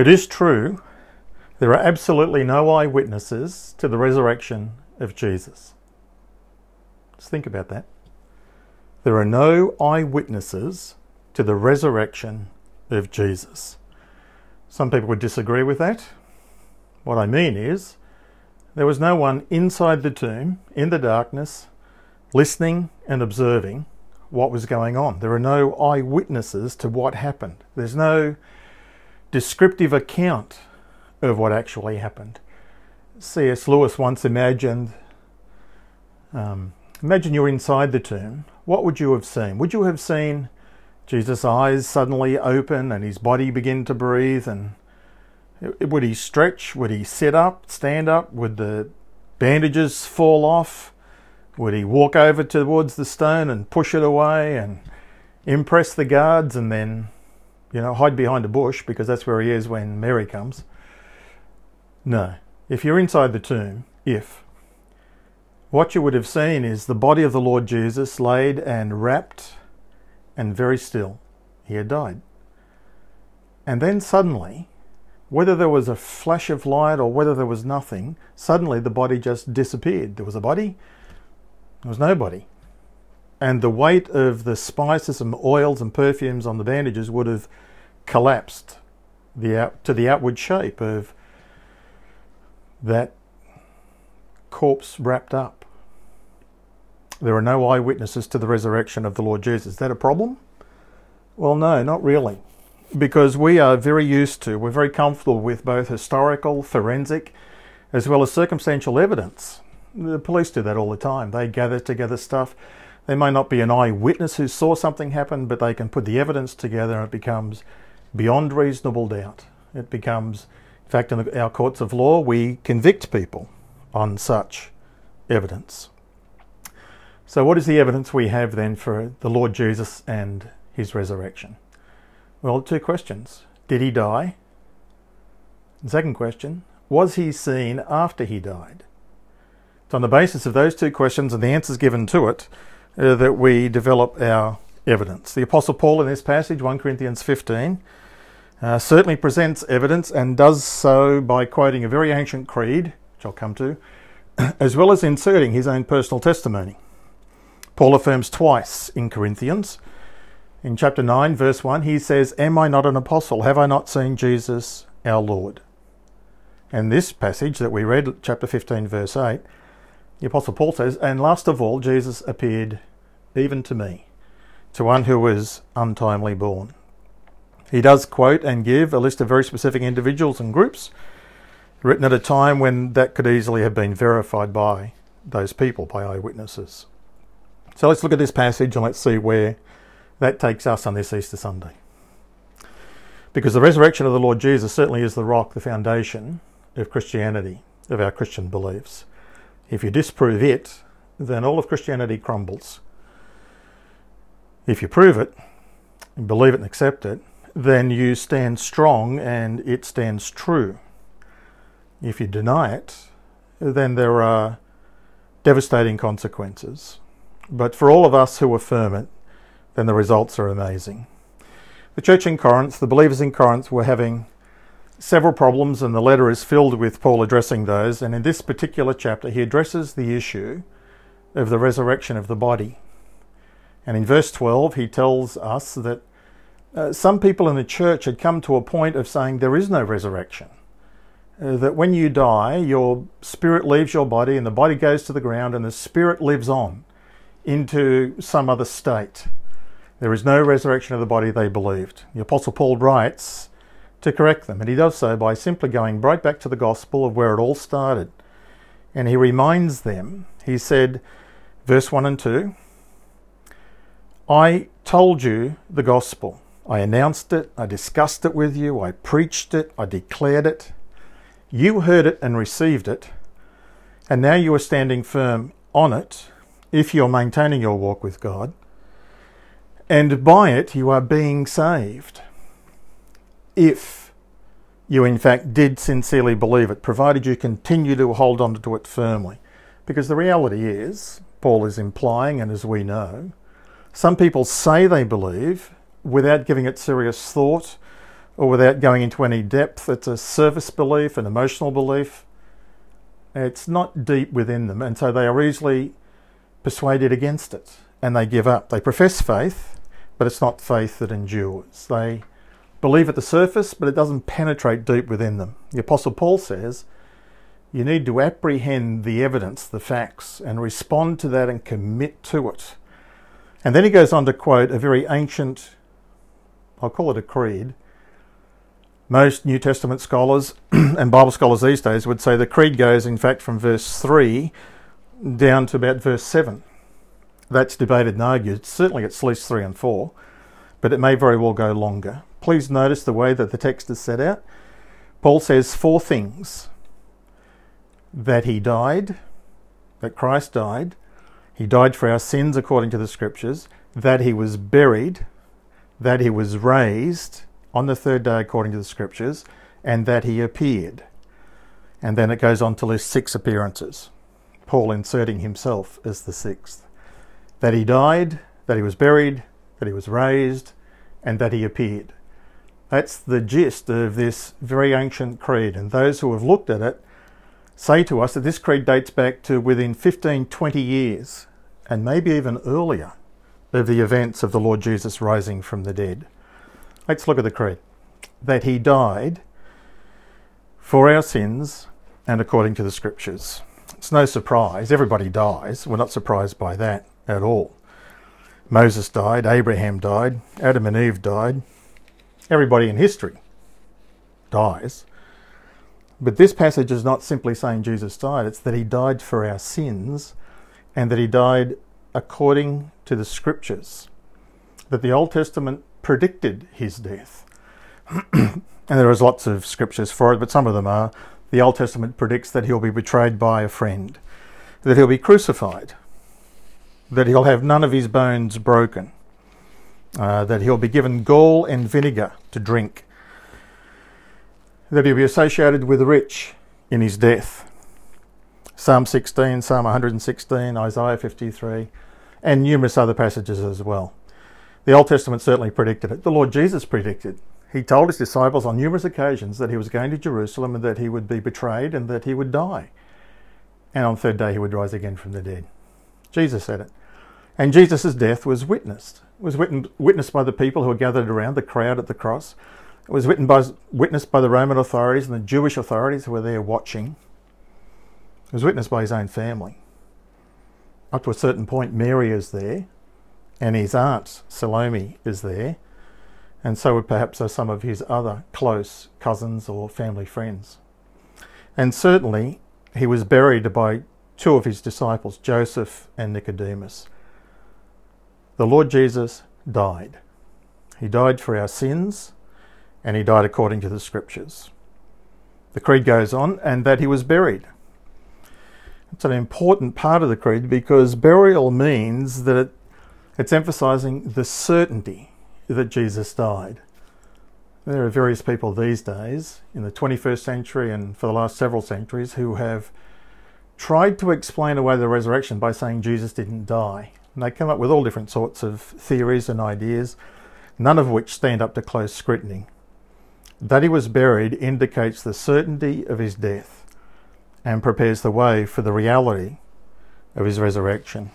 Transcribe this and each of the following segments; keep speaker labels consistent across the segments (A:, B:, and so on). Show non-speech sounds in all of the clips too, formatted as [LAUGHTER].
A: It is true, there are absolutely no eyewitnesses to the resurrection of Jesus. Just think about that. There are no eyewitnesses to the resurrection of Jesus. Some people would disagree with that. What I mean is, there was no one inside the tomb, in the darkness, listening and observing what was going on. There are no eyewitnesses to what happened. There's no descriptive account of what actually happened. C.S. Lewis once imagined um, imagine you're inside the tomb. What would you have seen? Would you have seen Jesus' eyes suddenly open and his body begin to breathe? And would he stretch? Would he sit up, stand up? Would the bandages fall off? Would he walk over towards the stone and push it away and impress the guards and then, you know, hide behind a bush because that's where he is when Mary comes? No. If you're inside the tomb, if, what you would have seen is the body of the Lord Jesus laid and wrapped and very still. He had died. And then suddenly, whether there was a flash of light or whether there was nothing, suddenly the body just disappeared. There was a body, there was nobody. And the weight of the spices and oils and perfumes on the bandages would have collapsed the out, to the outward shape of that corpse wrapped up. There are no eyewitnesses to the resurrection of the Lord Jesus. Is that a problem? Well, no, not really. Because we are very used to, we're very comfortable with both historical, forensic, as well as circumstantial evidence. The police do that all the time. They gather together stuff. They may not be an eyewitness who saw something happen, but they can put the evidence together and it becomes beyond reasonable doubt. It becomes, in fact, in our courts of law, we convict people on such evidence. So, what is the evidence we have then for the Lord Jesus and his resurrection? Well, two questions. Did he die? Second question, was he seen after he died? It's on the basis of those two questions and the answers given to it uh, that we develop our evidence. The Apostle Paul in this passage, 1 Corinthians 15, uh, certainly presents evidence and does so by quoting a very ancient creed, which I'll come to, [CLEARS THROAT] as well as inserting his own personal testimony. Paul affirms twice in Corinthians. In chapter 9, verse 1, he says, Am I not an apostle? Have I not seen Jesus our Lord? And this passage that we read, chapter 15, verse 8, the Apostle Paul says, And last of all, Jesus appeared even to me, to one who was untimely born. He does quote and give a list of very specific individuals and groups written at a time when that could easily have been verified by those people, by eyewitnesses. So let's look at this passage and let's see where that takes us on this Easter Sunday. Because the resurrection of the Lord Jesus certainly is the rock, the foundation of Christianity, of our Christian beliefs. If you disprove it, then all of Christianity crumbles. If you prove it, and believe it and accept it, then you stand strong and it stands true. If you deny it, then there are devastating consequences. But for all of us who affirm it, then the results are amazing. The church in Corinth, the believers in Corinth, were having several problems, and the letter is filled with Paul addressing those. And in this particular chapter, he addresses the issue of the resurrection of the body. And in verse 12, he tells us that uh, some people in the church had come to a point of saying there is no resurrection. Uh, that when you die, your spirit leaves your body and the body goes to the ground and the spirit lives on into some other state. There is no resurrection of the body, they believed. The Apostle Paul writes to correct them, and he does so by simply going right back to the gospel of where it all started. And he reminds them, he said, verse 1 and 2 I told you the gospel. I announced it, I discussed it with you, I preached it, I declared it. You heard it and received it, and now you are standing firm on it if you're maintaining your walk with God. And by it, you are being saved. If you, in fact, did sincerely believe it, provided you continue to hold on to it firmly. Because the reality is, Paul is implying, and as we know, some people say they believe without giving it serious thought or without going into any depth. It's a surface belief, an emotional belief. It's not deep within them, and so they are easily persuaded against it and they give up. They profess faith, but it's not faith that endures. They believe at the surface, but it doesn't penetrate deep within them. The Apostle Paul says, you need to apprehend the evidence, the facts, and respond to that and commit to it. And then he goes on to quote a very ancient, I'll call it a creed. Most New Testament scholars [CLEARS THROAT] and Bible scholars these days would say the creed goes, in fact, from verse 3 down to about verse 7. That's debated and argued. Certainly it's at least 3 and 4, but it may very well go longer. Please notice the way that the text is set out. Paul says four things that he died, that Christ died, he died for our sins according to the scriptures, that he was buried, that he was raised on the third day according to the scriptures, and that he appeared. And then it goes on to list six appearances, Paul inserting himself as the sixth. That he died, that he was buried, that he was raised, and that he appeared. That's the gist of this very ancient creed. And those who have looked at it say to us that this creed dates back to within 15, 20 years, and maybe even earlier, of the events of the Lord Jesus rising from the dead. Let's look at the creed. That he died for our sins and according to the scriptures. It's no surprise. Everybody dies. We're not surprised by that at all. Moses died, Abraham died, Adam and Eve died, Everybody in history dies. But this passage is not simply saying Jesus died, it's that he died for our sins and that he died according to the scriptures. That the Old Testament predicted his death. [CLEARS THROAT] and there is lots of scriptures for it, but some of them are the Old Testament predicts that he'll be betrayed by a friend, that he'll be crucified, that he'll have none of his bones broken, uh, that he'll be given gall and vinegar to drink, that he'll be associated with the rich in his death. Psalm 16, Psalm 116, Isaiah 53, and numerous other passages as well. The Old Testament certainly predicted it. The Lord Jesus predicted. He told his disciples on numerous occasions that he was going to Jerusalem and that he would be betrayed and that he would die. And on the third day he would rise again from the dead. Jesus said it. And Jesus' death was witnessed was witnessed by the people who were gathered around the crowd at the cross. It was witnessed by the Roman authorities and the Jewish authorities who were there watching. It was witnessed by his own family. Up to a certain point, Mary is there, and his aunt, Salome, is there, and so would perhaps are some of his other close cousins or family friends. And certainly, he was buried by two of his disciples, Joseph and Nicodemus. The Lord Jesus died. He died for our sins and he died according to the scriptures. The creed goes on, and that he was buried. It's an important part of the creed because burial means that it, it's emphasizing the certainty that Jesus died. There are various people these days in the 21st century and for the last several centuries who have tried to explain away the resurrection by saying Jesus didn't die. And they come up with all different sorts of theories and ideas, none of which stand up to close scrutiny. That he was buried indicates the certainty of his death and prepares the way for the reality of his resurrection.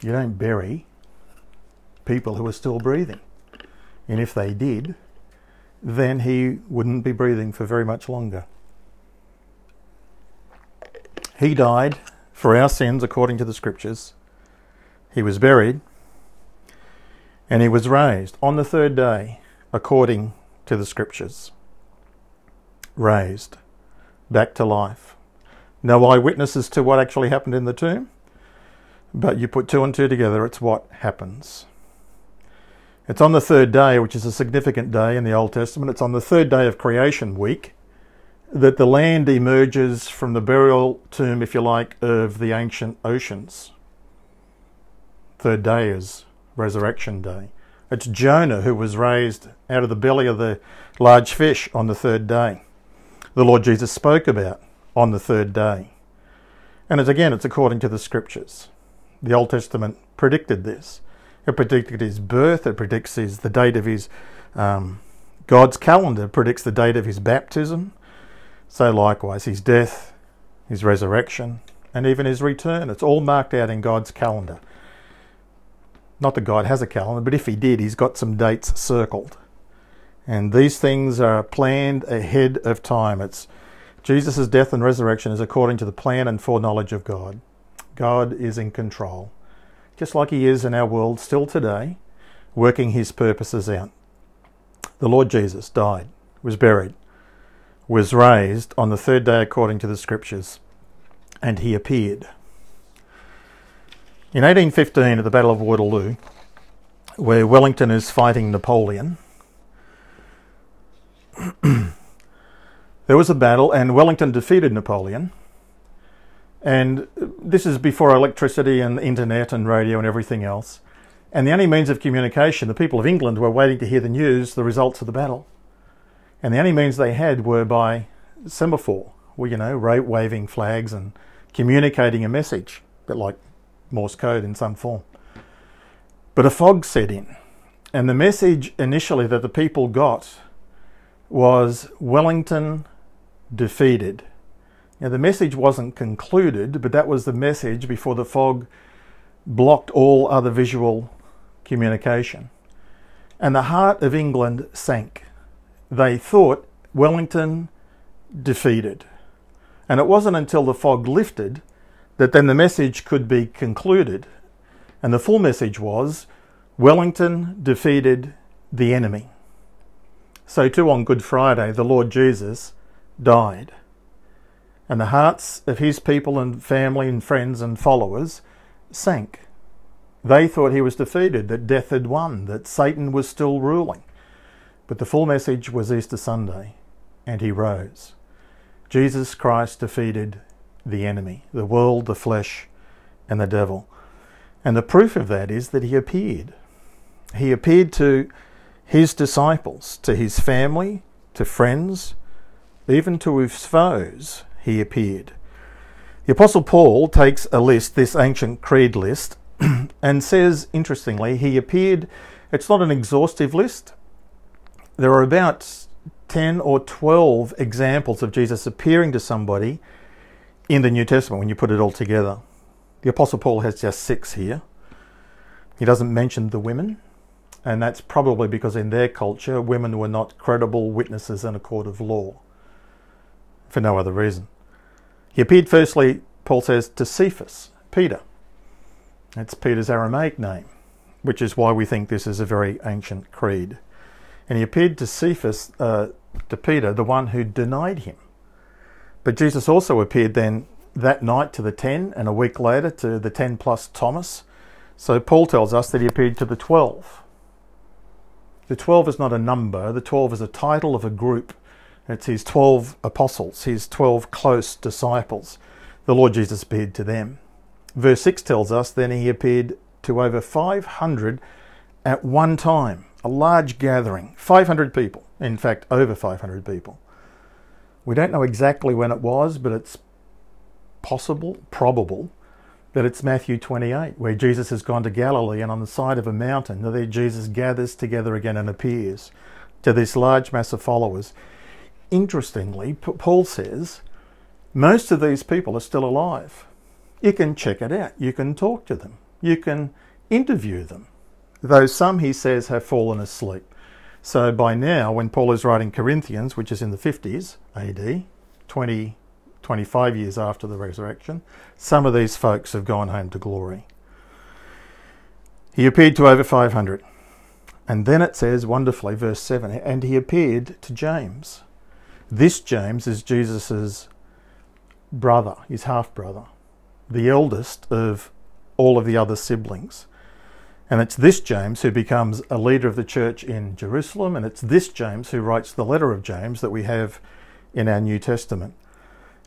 A: You don't bury people who are still breathing. And if they did, then he wouldn't be breathing for very much longer. He died for our sins according to the scriptures he was buried, and he was raised on the third day, according to the scriptures. Raised back to life. No eyewitnesses to what actually happened in the tomb, but you put two and two together, it's what happens. It's on the third day, which is a significant day in the Old Testament. It's on the third day of creation week that the land emerges from the burial tomb, if you like, of the ancient oceans third day is resurrection day. It's Jonah who was raised out of the belly of the large fish on the third day. The Lord Jesus spoke about on the third day. And it's again, it's according to the scriptures. The Old Testament predicted this. It predicted his birth, it predicts his, the date of his um, God's calendar predicts the date of his baptism, so likewise his death, his resurrection, and even his return. It's all marked out in God's calendar. Not that God has a calendar, but if he did, he's got some dates circled. And these things are planned ahead of time. It's Jesus' death and resurrection is according to the plan and foreknowledge of God. God is in control, just like he is in our world still today, working his purposes out. The Lord Jesus died, was buried, was raised on the third day according to the scriptures, and he appeared. In 1815, at the Battle of Waterloo, where Wellington is fighting Napoleon, [CLEARS THROAT] there was a battle, and Wellington defeated Napoleon. And this is before electricity and internet and radio and everything else. And the only means of communication, the people of England were waiting to hear the news, the results of the battle. And the only means they had were by semaphore, well, you know, waving flags and communicating a message, a bit like Morse code in some form. But a fog set in. And the message initially that the people got was Wellington defeated. Now, the message wasn't concluded, but that was the message before the fog blocked all other visual communication. And the heart of England sank. They thought Wellington defeated. And it wasn't until the fog lifted that then the message could be concluded. And the full message was Wellington defeated the enemy. So, too, on Good Friday, the Lord Jesus died. And the hearts of his people and family and friends and followers sank. They thought he was defeated, that death had won, that Satan was still ruling. But the full message was Easter Sunday, and he rose. Jesus Christ defeated the enemy, the world, the flesh, and the devil. And the proof of that is that he appeared. He appeared to his disciples, to his family, to friends, even to his foes, he appeared. The Apostle Paul takes a list, this ancient creed list, [CLEARS THROAT] and says, interestingly, he appeared, it's not an exhaustive list. There are about 10 or 12 examples of Jesus appearing to somebody in the New Testament when you put it all together. The Apostle Paul has just six here. He doesn't mention the women, and that's probably because in their culture, women were not credible witnesses in a court of law for no other reason. He appeared firstly, Paul says, to Cephas, Peter. That's Peter's Aramaic name, which is why we think this is a very ancient creed. And he appeared to Cephas, uh, to Peter, the one who denied him. But Jesus also appeared then that night to the ten, and a week later to the ten plus Thomas. So Paul tells us that he appeared to the twelve. The 12 is not a number, the 12 is a title of a group. It's his 12 apostles, his 12 close disciples. The Lord Jesus appeared to them. Verse 6 tells us then he appeared to over 500 at one time, a large gathering, 500 people, in fact, over 500 people. We don't know exactly when it was, but it's possible, probable, that it's Matthew 28, where Jesus has gone to Galilee and on the side of a mountain, there Jesus gathers together again and appears to this large mass of followers. Interestingly, Paul says most of these people are still alive. You can check it out, you can talk to them, you can interview them, though some, he says, have fallen asleep. So by now, when Paul is writing Corinthians, which is in the 50s AD, 20 25 years after the resurrection, some of these folks have gone home to glory. He appeared to over 500. And then it says wonderfully, verse 7, and he appeared to James. This James is Jesus' brother, his half brother, the eldest of all of the other siblings. And it's this James who becomes a leader of the church in Jerusalem, and it's this James who writes the letter of James that we have in our New Testament.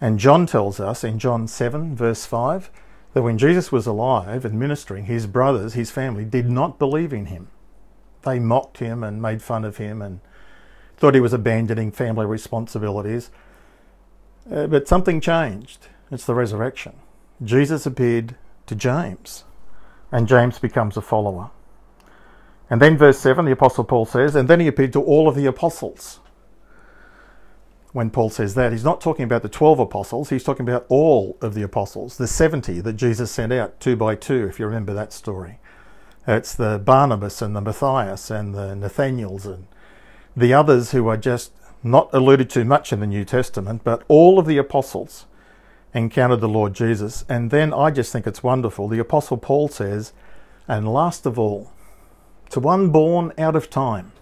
A: And John tells us in John 7, verse 5, that when Jesus was alive and ministering, his brothers, his family, did not believe in him. They mocked him and made fun of him and thought he was abandoning family responsibilities. Uh, but something changed. It's the resurrection. Jesus appeared to James, and James becomes a follower. And then, verse 7, the Apostle Paul says, And then he appeared to all of the apostles. When Paul says that, he's not talking about the 12 apostles, he's talking about all of the apostles, the 70 that Jesus sent out two by two, if you remember that story. It's the Barnabas and the Matthias and the Nathaniels and the others who are just not alluded to much in the New Testament, but all of the apostles encountered the Lord Jesus. And then I just think it's wonderful. The Apostle Paul says, And last of all, to one born out of time,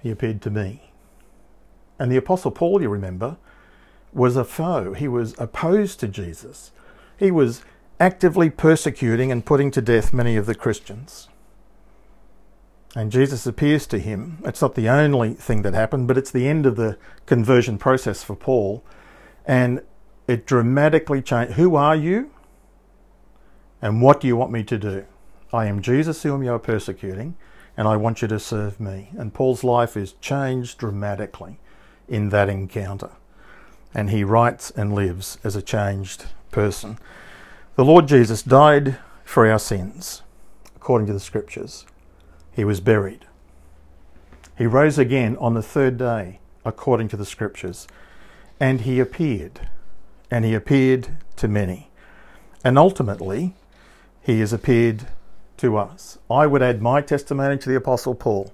A: he appeared to me. And the Apostle Paul, you remember, was a foe. He was opposed to Jesus. He was actively persecuting and putting to death many of the Christians. And Jesus appears to him. It's not the only thing that happened, but it's the end of the conversion process for Paul. And it dramatically changed. Who are you? And what do you want me to do? I am Jesus whom you are persecuting, and I want you to serve me. And Paul's life is changed dramatically in that encounter. And he writes and lives as a changed person. The Lord Jesus died for our sins, according to the scriptures. He was buried. He rose again on the third day, according to the scriptures. And he appeared, and he appeared to many. And ultimately, he has appeared to us. I would add my testimony to the Apostle Paul.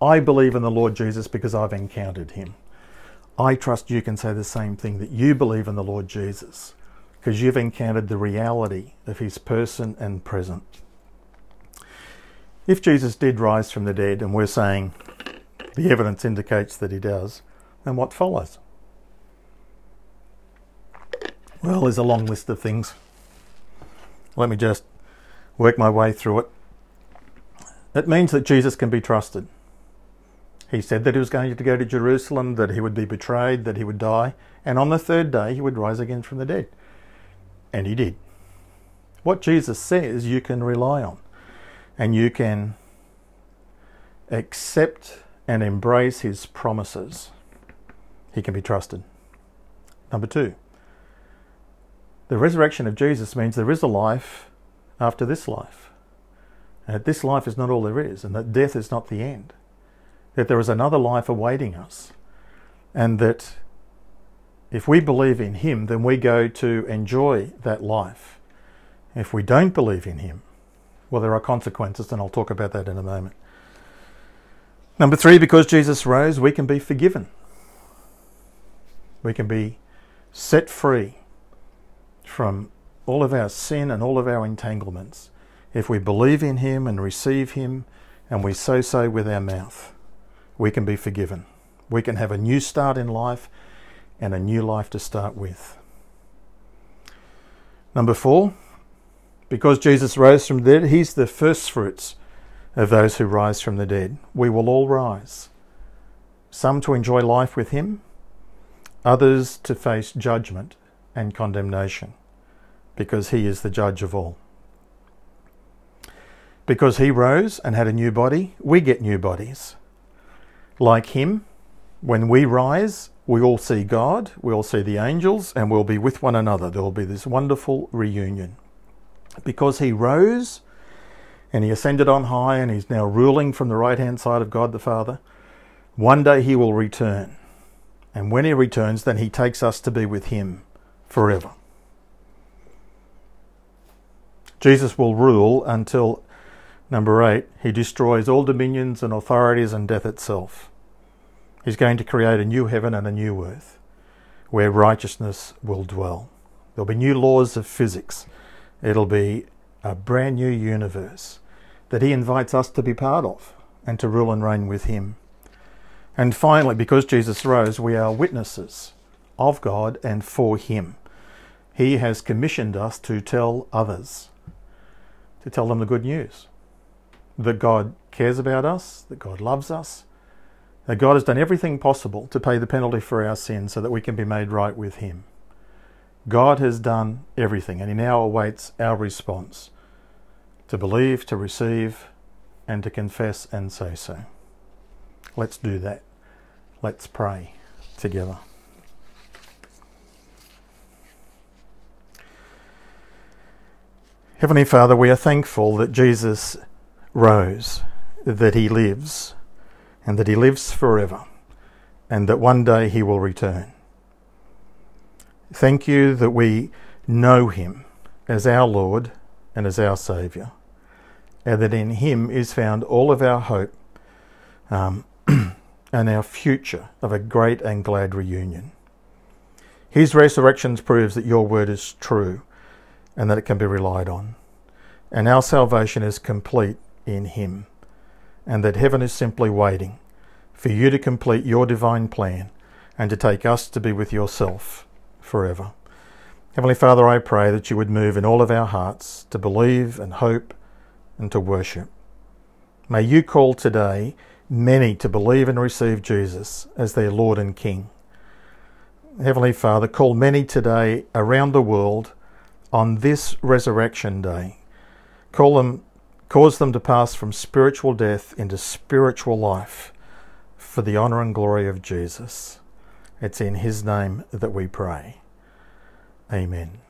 A: I believe in the Lord Jesus because I've encountered him. I trust you can say the same thing that you believe in the Lord Jesus because you've encountered the reality of his person and present. If Jesus did rise from the dead, and we're saying the evidence indicates that he does, then what follows? Well, there's a long list of things. Let me just work my way through it. It means that Jesus can be trusted. He said that he was going to go to Jerusalem, that he would be betrayed, that he would die, and on the third day he would rise again from the dead. And he did. What Jesus says you can rely on, and you can accept and embrace his promises. He can be trusted. Number two, the resurrection of Jesus means there is a life after this life. And that this life is not all there is, and that death is not the end. That there is another life awaiting us. And that if we believe in Him, then we go to enjoy that life. If we don't believe in Him, well, there are consequences, and I'll talk about that in a moment. Number three, because Jesus rose, we can be forgiven. We can be set free from all of our sin and all of our entanglements if we believe in Him and receive Him and we say so with our mouth. We can be forgiven. We can have a new start in life and a new life to start with. Number four, because Jesus rose from the dead, He's the first fruits of those who rise from the dead. We will all rise. Some to enjoy life with Him, others to face judgment and condemnation because he is the judge of all. Because he rose and had a new body, we get new bodies. Like him, when we rise, we all see God, we all see the angels, and we'll be with one another. There will be this wonderful reunion. Because he rose and he ascended on high and he's now ruling from the right hand side of God the Father, one day he will return. And when he returns, then he takes us to be with him forever. Jesus will rule until, number eight, he destroys all dominions and authorities and death itself. He's going to create a new heaven and a new earth where righteousness will dwell. There'll be new laws of physics. It'll be a brand new universe that he invites us to be part of and to rule and reign with him. And finally, because Jesus rose, we are witnesses of God and for him. He has commissioned us to tell others to tell them the good news that God cares about us, that God loves us, that God has done everything possible to pay the penalty for our sins so that we can be made right with Him. God has done everything, and He now awaits our response to believe, to receive, and to confess and say so. Let's do that. Let's pray together. Heavenly Father, we are thankful that Jesus rose, that he lives, and that he lives forever, and that one day he will return. Thank you that we know him as our Lord and as our Saviour, and that in him is found all of our hope um, [CLEARS THROAT] and our future of a great and glad reunion. His resurrection proves that your word is true and that it can be relied on. And our salvation is complete in him, and that heaven is simply waiting for you to complete your divine plan and to take us to be with yourself forever. Heavenly Father, I pray that you would move in all of our hearts to believe and hope and to worship. May you call today many to believe and receive Jesus as their Lord and King. Heavenly Father, call many today around the world on this resurrection day. Call them, cause them to pass from spiritual death into spiritual life for the honour and glory of Jesus. It's in His name that we pray. Amen.